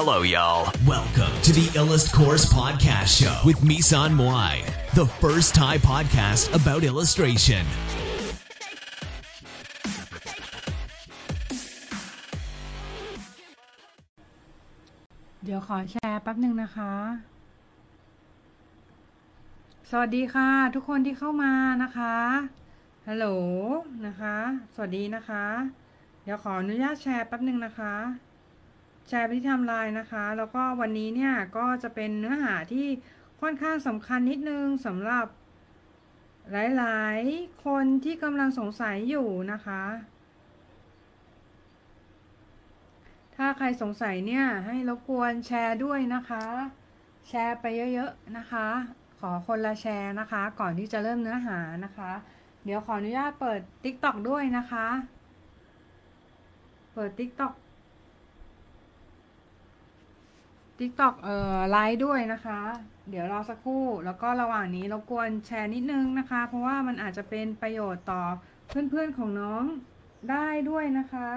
Hello, y'all. Welcome to the Illust Course Podcast Show with Misan Moai, the first Thai podcast about illustration. เดี๋ยวขอแชร์แป๊บหนึ่งนะคะ สวัสดีค่ะ ทุกคนที่เข้ามานะคะ ฮัลโหลนะคะ สวัสดีนะคะ เดี๋ยวขออนุญาตแชร์แป๊บหนึ่งนะคะ แชร์ไปที่ทำลายนะคะ แล้วก็วันนี้เนี่ยก็จะเป็นเนื้อหาที่ค่อนข้างสำคัญนิดนึงสำหรับ หลายๆ คนที่กำลังสงสัยอยู่นะคะ ถ้าใครสงสัยเนี่ยให้รบกวนแชร์ด้วยนะคะ แชร์ไปเยอะๆนะคะ ขอคนละแชร์นะคะ ก่อนที่จะเริ่มเนื้อหานะคะ เดี๋ยวขออนุญาตเปิด TikTok ด้วยนะคะ เปิด TikTok TikTok เอ่อไลฟ์ด้วยนะคะ เดี๋ยวรอสักครู่ แล้วก็ระหว่างนี้รบกวนแชร์นิดนึงนะคะ เพราะว่ามันอาจจะเป็นประโยชน์ต่อเพื่อนๆของน้องได้ด้วยนะคะ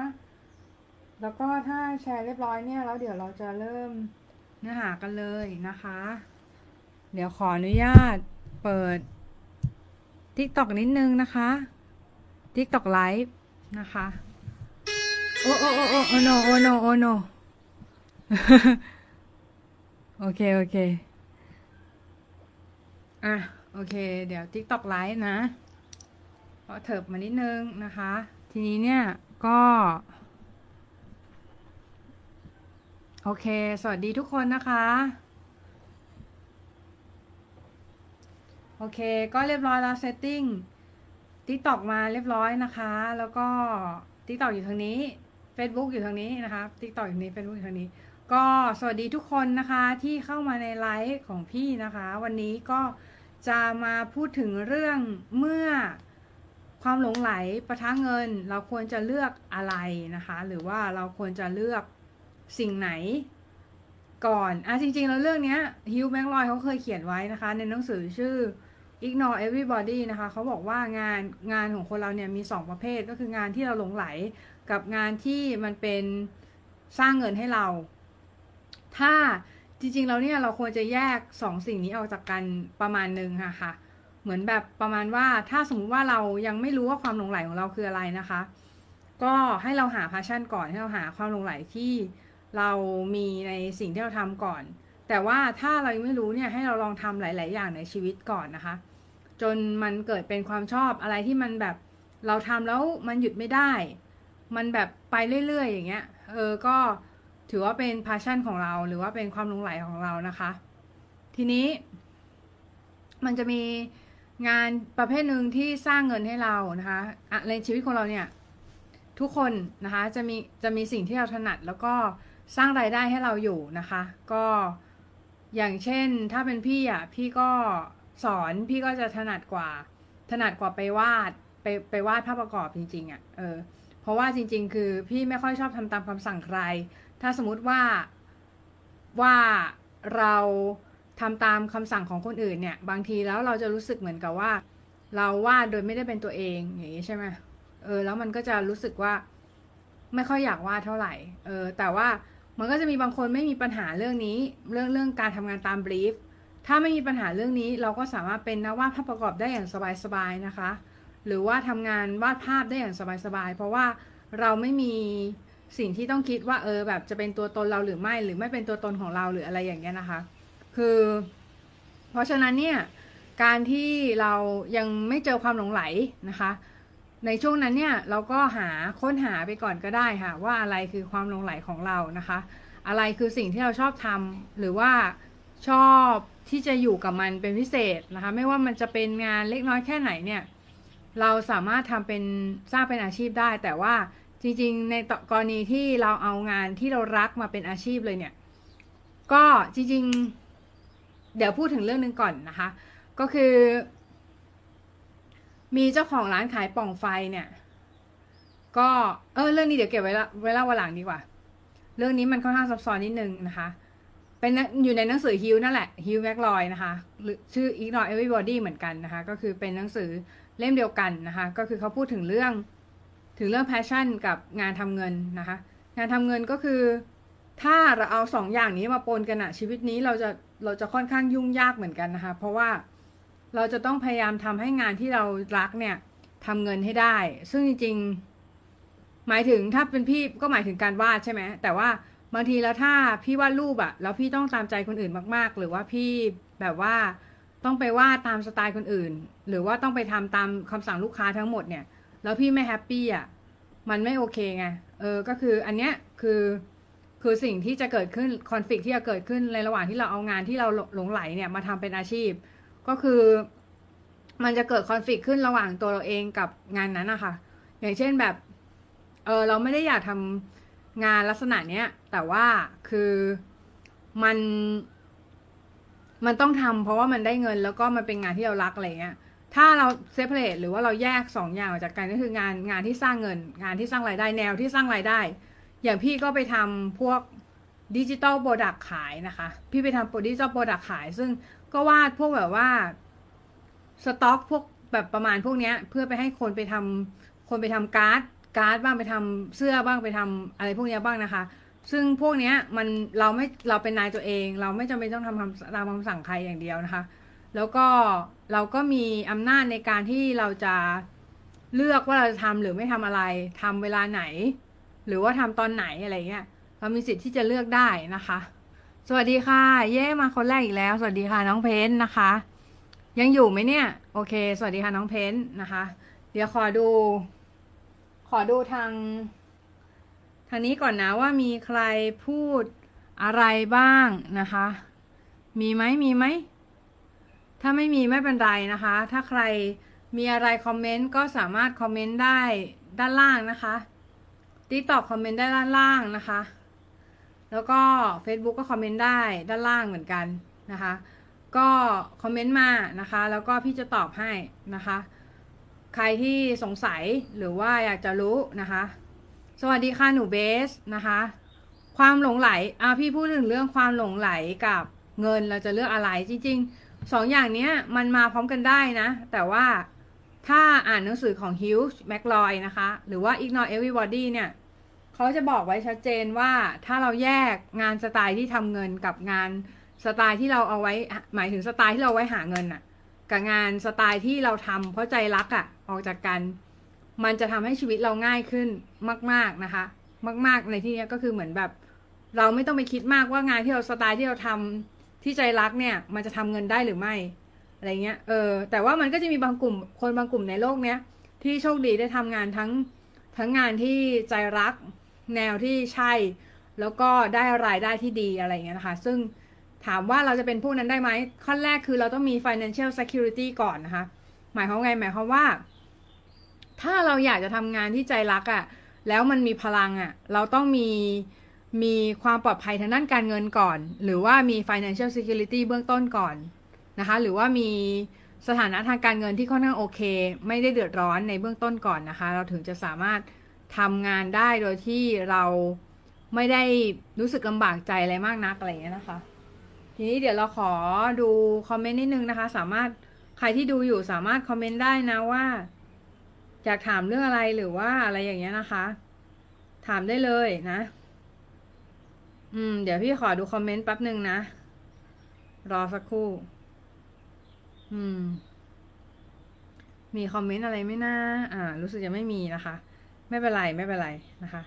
แล้วก็ถ้าแชร์เรียบร้อยเนี่ยแล้วเดี๋ยวเราจะเริ่มเนื้อหากันเลยนะคะ เดี๋ยวขออนุญาตเปิด TikTok นิดนึงนะคะ TikTok Live นะคะ โอ้โอ้โอ้โอ้โอ้ no โอ้ no โอ้ no โอเค โอเค อะ โอเค เดี๋ยว TikTok Live นะขอเถิบมานิดนึงนะคะ ทีนี้เนี่ยก็ โอเค สวัสดีทุกคนนะคะ โอเค ก็เรียบร้อยแล้วเซตติ้ง TikTok มาเรียบร้อยนะคะ แล้วก็ TikTok อยู่ทางนี้ Facebook อยู่ทางนี้นะคะ TikTok อยู่นี้ Facebook อยู่ทางนี้ ก็สวัสดีทุกคนนะคะที่เข้ามาในไลฟ์ของพี่นะคะ วันนี้ก็จะมาพูดถึงเรื่องเมื่อความหลงไหลประทะเงิน เราควรจะเลือกอะไรนะคะ หรือว่าเราควรจะเลือกสิ่งไหนก่อนอะจริง ๆ แล้วเรื่องนี้ฮิวแมงลอยเขาเคยเขียนไว้นะคะ ในหนังสือชื่อ ignore everybody นะคะเขาบอกว่างานงานของคนเราเนี่ยมี 2 ประเภทก็คืองานที่เราหลงไหล กับงานที่มันเป็นสร้างเงินให้เรา ถ้าจริงๆแล้วเนี่ยเราควรจะแยก 2 สิ่งนี้ออกจากกันประมาณหนึ่งค่ะค่ะ เหมือนแบบประมาณว่าถ้าสมมุติว่าเรายังไม่รู้ว่าความหลงไหลของเราคืออะไรนะคะ ก็ให้เราหาพาชั่นก่อนให้เราหาความหลงไหลที่เรามีในสิ่งที่เราทำก่อน แต่ว่าถ้าเรายังไม่รู้เนี่ยให้เราลองทำหลาย ๆ อย่างในชีวิตก่อนนะคะ จนมันเกิดเป็นความชอบอะไรที่มันแบบเราทำแล้วมันหยุดไม่ได้ มันแบบไปเรื่อย ๆ อย่างเงี้ย เออ ก็ ถือว่าเป็นพาชั่นของเรา หรือว่าเป็นความหลงไหลของเรานะคะ ทีนี้ มันจะมีงานประเภทหนึ่งที่สร้างเงินให้เรานะคะอะในชีวิตของเราเนี่ย ทุกคนนะคะจะมีจะมีสิ่งที่เราถนัด แล้วก็สร้างรายได้ให้เราอยู่นะคะ ก็อย่างเช่นถ้าเป็นพี่อะพี่ก็สอนพี่ก็จะถนัดกว่า ถนัดกว่าไปวาดไปไปวาดภาพประกอบจริงๆอะเออเพราะว่าจริง ๆ คือพี่ไม่ค่อยชอบทำตามคำสั่งใคร ถ้าสมมุติว่าว่าเราทำตามคำสั่งของคนอื่นเนี่ย บางทีแล้วเราจะรู้สึกเหมือนกับว่า เราวาดโดยไม่ได้เป็นตัวเองอย่างนี้ใช่ไหมเออ แล้วมันก็จะรู้สึกว่าไม่ค่อยอยากวาดเท่าไหร่ เออ แต่ว่ามันก็จะมีบางคนไม่มีปัญหาเรื่องนี้ เรื่องเรื่องการทำงานตามบรีฟ ถ้าไม่มีปัญหาเรื่องนี้ เราก็สามารถเป็นนักวาดภาพประกอบได้อย่างสบายๆนะคะ หรือว่าทำงานวาดภาพได้อย่างสบายๆ เพราะว่าเราไม่มี สิ่งที่ต้องคิดว่าเออแบบจะเป็นตัวตนเราหรือไม่หรือไม่เป็นตัวตนของเราหรืออะไรอย่างเงี้ยนะคะ คือ เพราะฉะนั้นเนี่ยการที่เรายังไม่เจอความหลงไหลนะคะ ในช่วงนั้นเนี่ยเราก็หาค้นหาไปก่อนก็ได้ค่ะ ว่าอะไรคือความหลงไหลของเรานะคะ อะไรคือสิ่งที่เราชอบทำหรือว่าชอบที่จะอยู่กับมันเป็นพิเศษนะคะ ไม่ว่ามันจะเป็นงานเล็กน้อยแค่ไหนเนี่ย เราสามารถทำเป็นสร้างเป็นอาชีพได้ แต่ว่า จริงๆ ในกรณีที่เราเอางานที่เรารักมาเป็นอาชีพเลยเนี่ย ก็จริงๆ เดี๋ยวพูดถึงเรื่องหนึ่งก่อนนะคะ ก็คือ มีเจ้าของร้านขายป่องไฟเนี่ย ก็เออเรื่องนี้เดี๋ยวเก็บไว้ละไว้เล่าวันหลังดีกว่า เรื่องนี้มันค่อนข้างซับซ้อนนิดนึงนะคะ เป็นอยู่ในหนังสือฮิวนั่นแหละฮิวแม็กลอยนะคะหรือชื่อ Ignore Everybody เหมือนกันนะคะ ก็คือเป็นหนังสือเล่มเดียวกันนะคะ ก็คือเขาพูดถึงเรื่อง ถึงเรื่อง passion กับงานทำเงินนะคะ งานทำเงินก็คือ ถ้าเราเอาสองอย่างนี้มาปนกันอะชีวิตนี้เราจะเราจะค่อนข้างยุ่งยากเหมือนกันนะคะ เพราะว่าเราจะต้องพยายามทำให้งานที่เรารักเนี่ยทำเงินให้ได้ ซึ่งจริงๆ หมายถึงถ้าเป็นพี่ก็หมายถึงการวาดใช่ไหมแต่ว่าบางทีแล้วถ้าพี่วาดรูปอะแล้วพี่ต้องตามใจคนอื่นมาก ๆ หรือว่าพี่แบบว่าต้องไปวาดตามสไตล์คนอื่น หรือว่าต้องไปทำตามคำสั่งลูกค้าทั้งหมดเนี่ย แล้วพี่ไม่แฮปปี้อะ มันไม่โอเคไง เออ ก็คืออันเนี้ยคือ คือสิ่งที่จะเกิดขึ้นคอน FLICT ที่จะเกิดขึ้นในระหว่างที่เราเอางานที่เราหลงไหลเนี่ยมาทำเป็นอาชีพ ก็คือ มันจะเกิดคอน FLICT ขึ้นระหว่างตัวเราเองกับงานนั้นนะคะอย่างเช่นแบบ เออเราไม่ได้อยากทำงานลักษณะเนี้ย แต่ว่าคือมัน มันต้องทำเพราะว่ามันได้เงินแล้วก็มันเป็นงานที่เรารักอะไรเงี้ย ถ้าเราเซปเ a ตหรือว่าเราแยกสองอย่างออกจากกันก็คืองานงานที่สร้างเงิน งานที่สร้างรายได้แนวที่สร้างรายได้ อย่างพี่ก็ไปทำพวก digital product ขายนะคะ พี่ไปทำ digital product ขาย ซึ่งก็วาดพวกแบบว่าสต็อกพวกแบบประมาณพวกเนี้ยเพื่อไปให้คนไปทำคนไปทำการ์ดการ์ดบ้างไปทำเสื้อบ้างไปทำอะไรพวกเนี้ยบ้างนะคะ ซึ่งพวกเนี้ยมันเราไม่เราเป็นนายตัวเอง เราไม่จำเป็นต้องทำตามคำสั่งใครอย่างเดียวนะคะ แล้วก็ เราก็มีอำนาจในการที่เราจะเลือกว่าเราจะทำหรือไม่ทำอะไรทำเวลาไหน หรือว่าทำตอนไหนอะไรเงี้ยเรามีสิทธิ์ที่จะเลือกได้นะคะ สวัสดีค่ะ เย้มาคนแรกอีกแล้ว สวัสดีค่ะน้องเพนนะคะ ยังอยู่ไหมเนี่ย โอเค สวัสดีค่ะน้องเพนนะคะ เดี๋ยวขอดู ขอดูทาง ทางนี้ก่อนนะว่ามีใครพูดอะไรบ้างนะคะ มีไหมมีไหม ถ้าไม่มีไม่เป็นไรนะคะ ถ้าใครมีอะไรคอมเมนต์ก็สามารถคอมเมนต์ได้ด้านล่างนะคะTikTok คอมเมนต์ได้ด้านล่างนะคะ แล้วก็ Facebook ก็คอมเมนต์ได้ด้านล่างเหมือนกันนะคะ ก็คอมเมนต์มานะคะ แล้วก็พี่จะตอบให้นะคะ ใครที่สงสัยหรือว่าอยากจะรู้นะคะ สวัสดีค่ะหนูเบสนะคะ ความหลงใหลอะพี่พูดถึงเรื่องความหลงใหลกับเงินเราจะเลือกอะไรจริง ๆ สองอย่างเนี้ยมันมาพร้อมกันได้นะ แต่ว่าถ้าอ่านหนังสือของ Hugh McLeod นะคะ หรือว่า Ignore Everybody เนี่ยเขาจะบอกไว้ชัดเจนว่าถ้าเราแยกงานสไตล์ที่ทำเงินกับงานสไตล์ที่เราเอาไว้ หมายถึงสไตล์ที่เราไว้หาเงินอะกับงานสไตล์ที่เราทำเพราะใจรักอะออกจากกัน มันจะทำให้ชีวิตเราง่ายขึ้นมาก ๆนะคะ มาก ๆ ในที่นี้ก็คือเหมือนแบบ เราไม่ต้องไปคิดมากว่างานที่เราสไตล์ที่เราทำ ที่ใจรักเนี่ย มันจะทำเงินได้หรือไม่อะไรเงี้ย เออ แต่ว่ามันก็จะมีบางกลุ่ม คนบางกลุ่มในโลกเนี้ยที่โชคดีได้ทำงานทั้งทั้งงานที่ใจรักแนวที่ใช่ แล้วก็ได้รายได้ที่ดีอะไรเงี้ยนะคะ ซึ่งถามว่าเราจะเป็นผู้นั้นได้ไหมขั้นแรกคือเราต้องมี financial security ก่อนนะคะ หมายความไง หมายความว่า ถ้าเราอยากจะทำงานที่ใจรักอะ่ะ แล้วมันมีพลังอะ่ะ เราต้องมี มีความปลอดภัยทางด้านการเงินก่อน หรือว่ามี financial security เบื้องต้นก่อนนะคะหรือว่ามีสถานะทางการเงินที่ค่อนข้างโอเค ไม่ได้เดือดร้อนในเบื้องต้นก่อนนะคะ เราถึงจะสามารถทำงานได้โดยที่เราไม่ได้รู้สึกลำบากใจอะไรมากนักอะไรอย่างเงี้ยนะคะ ทีนี้เดี๋ยวเราขอดูคอมเมนต์นิดนึงนะคะ สามารถใครที่ดูอยู่สามารถคอมเมนต์ได้นะว่าอยากถามเรื่องอะไรหรือว่าอะไรอย่างเงี้ยนะคะ ถามได้เลยนะ อืม เดี๋ยวพี่ขอดูคอมเมนต์แป๊บหนึ่งนะ รอสักครู่ อืม มีคอมเมนต์อะไรไม่น่า อ่า รู้สึกจะไม่มีนะคะ ไม่เป็นไรไม่เป็นไรนะคะ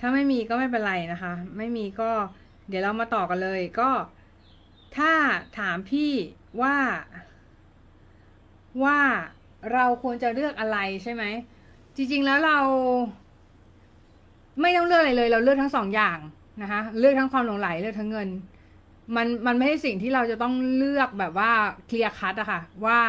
ถ้าไม่มีก็ไม่เป็นไรนะคะ ไม่มีก็ เดี๋ยวเรามาต่อกันเลยก็ ถ้าถามพี่ว่า ว่าเราควรจะเลือกอะไรใช่ไหม จริง ๆ แล้วเรา ไม่ต้องเลือกอะไรเลย เราเลือกทั้งสองอย่าง นะคะเลือกทั้งความหลงไหลเลือกทั้งเงิน มันมันไม่ใช่สิ่งที่เราจะต้องเลือกแบบว่าเคลียร์คัตอะค่ะ ว่า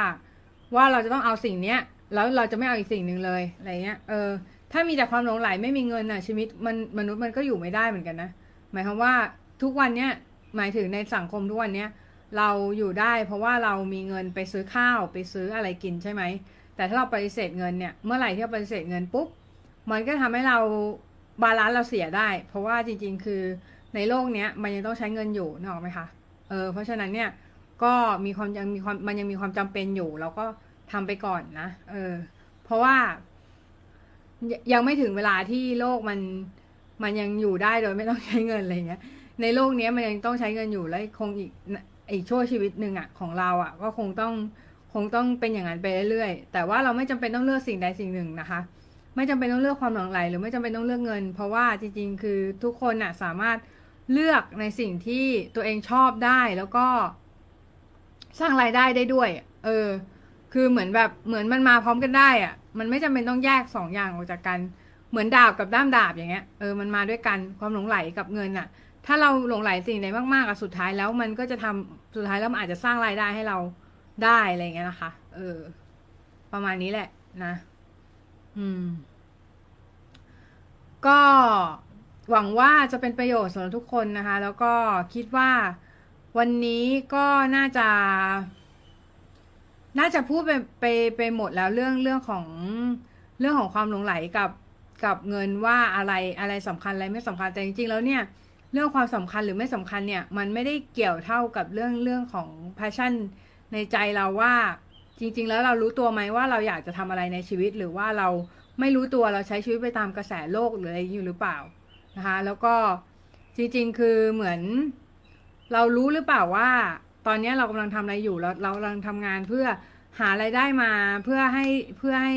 ว่าเราจะต้องเอาสิ่งเนี้ยแล้วเราจะไม่เอาอีกสิ่งหนึ่งเลยอะไรเงี้ยเออถ้ามีแต่ความหลงไหลไม่มีเงินอะชีวิตมันมนุษย์มันก็อยู่ไม่ได้เหมือนกันนะหมายความว่าทุกวันเนี้ยหมายถึงในสังคมทุกวันเนี้ยเราอยู่ได้เพราะว่าเรามีเงินไปซื้อข้าวไปซื้ออะไรกินใช่ไหมแต่ถ้าเราปฏิเสธเงินเนี่ยเมื่อไหร่ที่เราปฏิเสธเงินปุ๊บมันก็ทำให้เรา บาลานซ์เราเสียได้ เพราะว่าจริง ๆ คือในโลกเนี้ยมันยังต้องใช้เงินอยู่นึกออกไหมคะเออเพราะฉะนั้นเนี่ยก็มีความยังมีความมันยังมีความจำเป็นอยู่ เราก็ทำไปก่อนนะเออ เพราะว่ายังไม่ถึงเวลาที่โลกมันมันยังอยู่ได้โดยไม่ต้องใช้เงินอะไรเงี้ย ในโลกเนี้ยมันยังต้องใช้เงินอยู่และคงอีกอีกชั่วชีวิตหนึ่งอะของเราอะก็คงต้องคงต้องเป็นอย่างนั้นไปเรื่อยๆแต่ว่าเราไม่จำเป็นต้องเลือกสิ่งใดสิ่งหนึ่งนะคะ ไม่จำเป็นต้องเลือกความหลงไหลหรือไม่จำเป็นต้องเลือกเงิน เพราะว่าจริงๆ คือทุกคนอะสามารถเลือกในสิ่งที่ตัวเองชอบได้แล้วก็ สร้างรายได้ได้ด้วย เออ คือเหมือนแบบเหมือนมันมาพร้อมกันได้อะมันไม่จำเป็นต้องแยกสองอย่างออกจากกันเหมือนดาบกับด้ามดาบอย่างเงี้ยเออมันมาด้วยกันความหลงไหลกับเงินอะ ถ้าเราหลงไหลสิ่งใดมากๆอะสุดท้ายแล้วมันก็จะทำสุดท้ายแล้วมันอาจจะสร้างรายได้ให้เราได้อะไรเงี้ยนะคะ เออ ประมาณนี้แหละนะ ก็หวังว่าจะเป็นประโยชน์สำหรับทุกคนนะคะ แล้วก็คิดว่าวันนี้ก็น่าจะ น่าจะพูดไปไปไปหมดแล้วเรื่องเรื่องของเรื่องของความหลงไหลกับกับเงินว่าอะไรอะไรสำคัญอะไรไม่สำคัญแต่จริงๆแล้วเนี่ย เรื่องความสำคัญหรือไม่สำคัญเนี่ย มันไม่ได้เกี่ยวเท่ากับเรื่องเรื่องของ passion ในใจเราว่า จริง ๆ แล้วเรารู้ตัวไหมว่าเราอยากจะทำอะไรในชีวิต หรือว่าเราไม่รู้ตัวเราใช้ชีวิตไปตามกระแสโลกหรืออะไรอยู่หรือเปล่านะคะแล้วก็จริง ๆ คือเหมือน เรารู้หรือเปล่าว่า ตอนนี้เรากำลังทำอะไรอยู่เราเรากำลังทำงานเพื่อหาไรายได้มาเพื่อให้เพื่อให้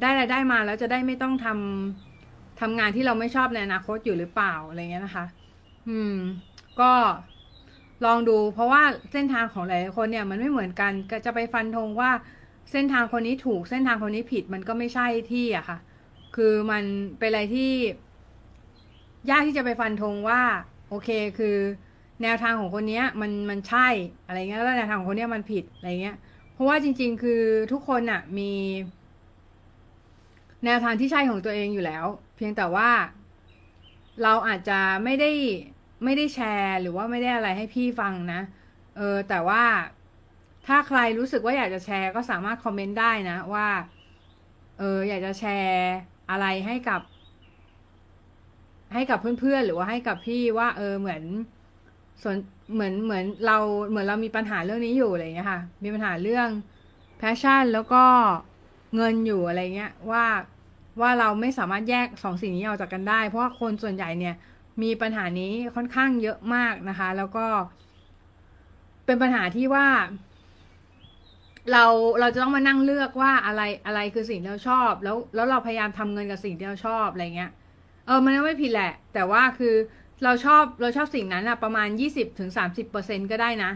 ได้รายได้มาแล้วจะได้ไม่ต้องทำทำงานที่เราไม่ชอบในอนาคตอยู่หรือเปล่าอะไรเงี้ยนะคะ อืม ก็ ลองดูเพราะว่าเส้นทางของหลายคนเนี่ยมันไม่เหมือนกันก็จะไปฟันธงว่าเส้นทางคนนี้ถูกเส้นทางคนนี้ผิดมันก็ไม่ใช่ที่อะค่ะ คือมันเป็นอะไรที่ ยากที่จะไปฟันธงว่า โอเคคือ แนวทางของคนนี้มันมันใช่อะไรเงี้ยแล้วแนวทางของคนนี้มันผิดอะไรเงี้ย เพราะว่าจริง ๆ คือทุกคนอะมี แนวทางที่ใช่ของตัวเองอยู่แล้ว เพียงแต่ว่า เราอาจจะไม่ได้ ไม่ได้แชร์ หรือว่าไม่ได้อะไรให้พี่ฟังนะ เออ แต่ว่าถ้าใครรู้สึกว่าอยากจะแชร์ก็สามารถคอมเมนต์ได้นะว่า เออ อยากจะแชร์อะไรให้กับ ให้กับเพื่อนๆ หรือว่าให้กับพี่ว่า เออ เหมือนส่วนเหมือนเหมือนเราเหมือนเรามีปัญหาเรื่องนี้อยู่อะไรเงี้ยค่ะ มีปัญหาเรื่องแพชชั่นแล้วก็เงินอยู่อะไรเงี้ยว่าว่าเราไม่สามารถแยกสองสิ่งนี้ออกจากกันได้ เพราะว่าคนส่วนใหญ่เนี่ย มีปัญหานี้ค่อนข้างเยอะมากนะคะ แล้วก็เป็นปัญหาที่ว่า เราเราจะต้องมานั่งเลือกว่าอะไรอะไรคือสิ่งที่เราชอบ แล้วแล้วเราพยายามทำเงินกับสิ่งที่เราชอบอะไรเงี้ย เออมันก็ไม่ผิดแหละ แต่ว่าคือเราชอบเราชอบสิ่งนั้นอะประมาณยี่สิบถึงสามสิบเปอร์เซ็นก็ได้นะ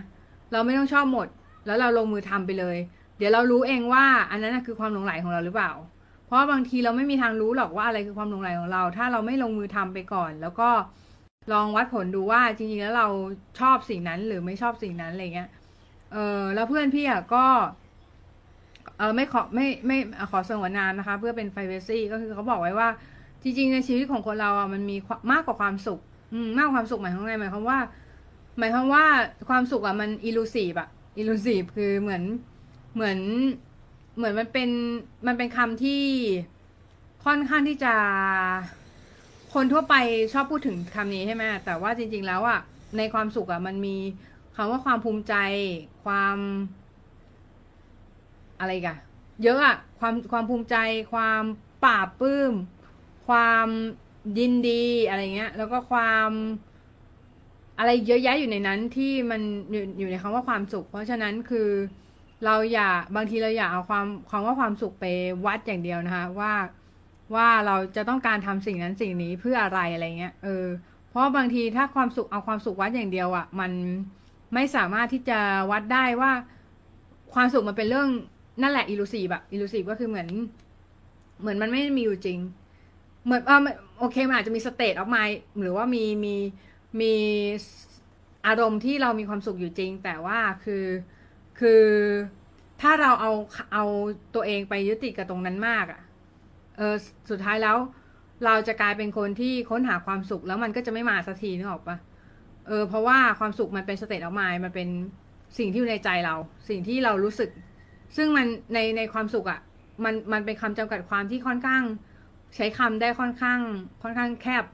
เราไม่ต้องชอบหมด แล้วเราลงมือทำไปเลย เดี๋ยวเรารู้เองว่า อันนั้นคือความหลงไหลของเราหรือเปล่า เพราะบางทีเราไม่มีทางรู้หรอกว่าอะไรคือความหลงไหลของเรา ถ้าเราไม่ลงมือทำไปก่อน แล้วก็ลองวัดผลดูว่าจริงๆแล้วเราชอบสิ่งนั้นหรือไม่ชอบสิ่งนั้นอะไรเงี้ย เออแล้วเพื่อนพี่อะก็ เออไม่ขอไม่ไม่ขอสงวนนามนะคะ เพื่อเป็น p r i เวซี่ก็คือเขาบอกไว้ว่า จริง ๆ ในชีวิตของคนเราอะมันมีมากกว่าความสุข อืมมากกว่าความสุขหมายความไงหมายความว่า หมายความว่าความสุขอะมันอิลูซีฟอะอิลูซีฟคือเหมือนเหมือน เหมือนมันเป็นมันเป็นคำที่ค่อนข้างที่จะ คนทั่วไปชอบพูดถึงคำนี้ใช่ไหมแต่ว่าจริง ๆ แล้วอะในความสุขอะมันมีคำว่าความภูมิใจ ความ อะไรกันเยอะอะความความภูมิใจ ความปราบปลื้ม ความยินดีอะไรเงี้ย แล้วก็ความอะไรเยอะแยะอยู่ในนั้นที่มันอยู่อยู่ในคำว่าความสุข เพราะฉะนั้นคือ เราอย่าบางทีเราอย่าเอาความความว่าความสุขไปวัดอย่างเดียวนะคะ ว่าว่าเราจะต้องการทำสิ่งนั้นสิ่งนี้เพื่ออะไรอะไรเงี้ยเออเพราะบางทีถ้าความสุขเอาความสุขวัดอย่างเดียวอะ่ะ มันไม่สามารถที่จะวัดได้ว่า ความสุขมันเป็นเรื่องนั่นแหละ illusive อะ illusive ก็คือเหมือน เหมือนมันไม่มีอยู่จริง เหมือนเออโอเคมันอาจจะมี state of mind หรือว่ามีมีมีอารมณ์ที่เรามีความสุขอยู่จริง แต่ว่าคือ คือถ้าเราเอาเอาตัวเองไปยึดติดกับตรงนั้นมากอะ่ะเออสุดท้ายแล้ว เราจะกลายเป็นคนที่ค้นหาความสุขแล้วมันก็จะไม่มาสักทีนึกออกปะเออเพราะว่าความสุขมันเป็นสเตตออฟมามันเป็นสิ่งที่อยู่ในใจเรา สิ่งที่เรารู้สึก ซึ่งมันในในความสุขอะ่ะมันมันเป็นคำจำกัดความที่ค่อนข้าง ใช้คำได้ค่อนข้าง ค่อนข้างแคบ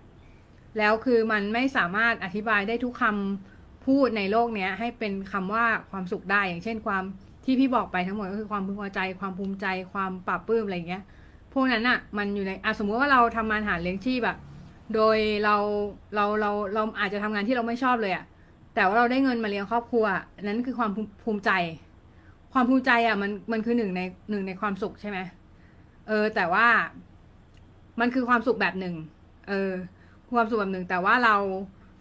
แล้วคือมันไม่สามารถอธิบายได้ทุกคำ พูดในโลกเนี้ยให้เป็นคำว่าความสุขได้ อย่างเช่นความที่พี่บอกไปทั้งหมดก็คือความพึงพอใจ ความภูมิใจ ความปรับปื้มอะไรเงี้ย พวกนั้นอะ่ะมันอยู่ในอะสมมติว่าเราทำงานหาเลี้ยงชีพแบบโดยเราเราเราเราอาจจะทำงานที่เราไม่ชอบเลยอะแต่ว่าเราได้เงินมาเลี้ยงครอบครัวนั้นคือความภูภูมิใจ ความภูมิใจอะมันมันคือหนึ่งในหนึ่งในความสุขใช่ไหมเออ แต่ว่ามันคือความสุขแบบหนึ่ง เออ ความสุขแบบหนึ่ง แต่ว่าเรา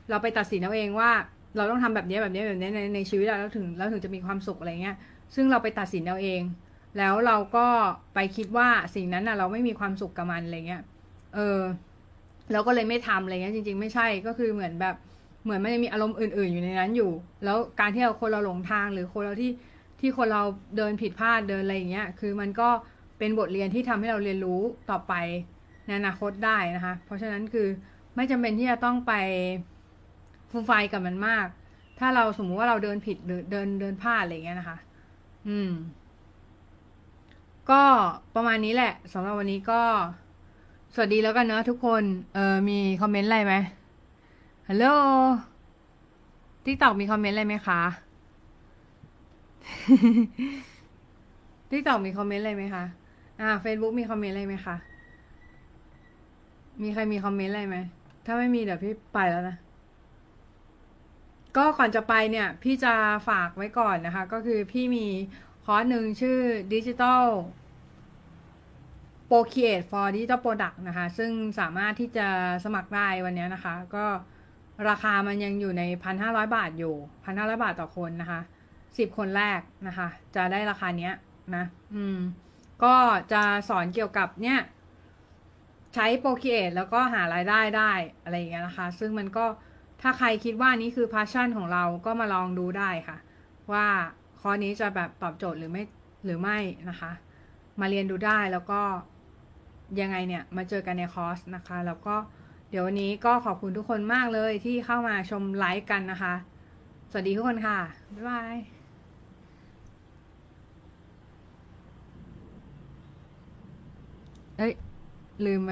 เราไปตัดสินเอาเองว่า เราต้องทำแบบนี้แบบนี้แบบนี้ในในชีวิตเราแล้วถึงแล้วถึงจะมีความสุขอะไรเงี้ย ซึ่งเราไปตัดสินเอาเอง แล้วเราก็ไปคิดว่าสิ่งนั้นน่ะเราไม่มีความสุขกับมันอะไรเงี้ย เออเราก็เลยไม่ทำอะไรเงี้ยจริง ๆ ไม่ใช่ก็คือเหมือนแบบเหมือนมันจะมีอารมณ์อื่น ๆ อยู่ในนั้นอยู่ แล้วการที่เราคนเราหลงทางหรือคนเราที่ที่คนเราเดินผิดพลาดเดินอะไรอย่างเงี้ย คือมันก็เป็นบทเรียนที่ทำให้เราเรียนรู้ต่อไปในอนาคตได้นะคะ เพราะฉะนั้นคือไม่จำเป็นที่จะต้องไป ฟูมฟายกับมันมาก ถ้าเราสมมุติว่าเราเดินผิดหรือเดินเดินพลาดอะไรอย่างเงี้ยนะคะ อืม ก็ประมาณนี้แหละสำหรับวันนี้ก็ สวัสดีแล้วกันเนอะทุกคน เออมีคอมเมนต์อะไรไหมฮัลโหล TikTok มีคอมเมนต์อะไรไหมคะ TikTok มีคอมเมนต์อะไรไหมคะ อ่าเฟซบุ๊กมีคอมเมนต์อะไรไหมคะ มีใครมีคอมเมนต์อะไรไหม ถ้าไม่มีเดี๋ยวพี่ไปแล้วนะ ก็ก่อนจะไปเนี่ยพี่จะฝากไว้ก่อนนะคะ ก็คือพี่มีคอร์สหนึ่งชื่อ Digital Procreate for Digital Product นะคะ ซึ่งสามารถที่จะสมัครได้วันนี้นะคะ ก็ราคามันยังอยู่ใน 1,500 บาทอยู่ 1,500 บาทต่อคนนะคะ 10 คนแรกนะคะ จะได้ราคาเนี้ยนะ อืม ก็จะสอนเกี่ยวกับเนี่ย ใช้ Procreate แล้วก็หารายได้ได้อะไรอย่างเงี้ยนะคะ ซึ่งมันก็ ถ้าใครคิดว่านี่คือ passion ของเราก็มาลองดูได้ค่ะ ว่าคอร์สนี้จะแบบตอบโจทย์หรือไม่หรือไม่นะคะ มาเรียนดูได้แล้วก็ยังไงเนี่ยมาเจอกันในคอร์สนะคะ แล้วก็เดี๋ยววันนี้ก็ขอบคุณทุกคนมากเลยที่เข้ามาชมไลฟ์กันนะคะ สวัสดีทุกคนค่ะ บ๊ายบายเอ้ย ลืมไป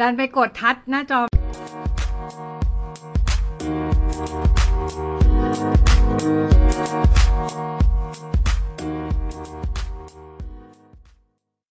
ดันไปกดทัชหน้าจอ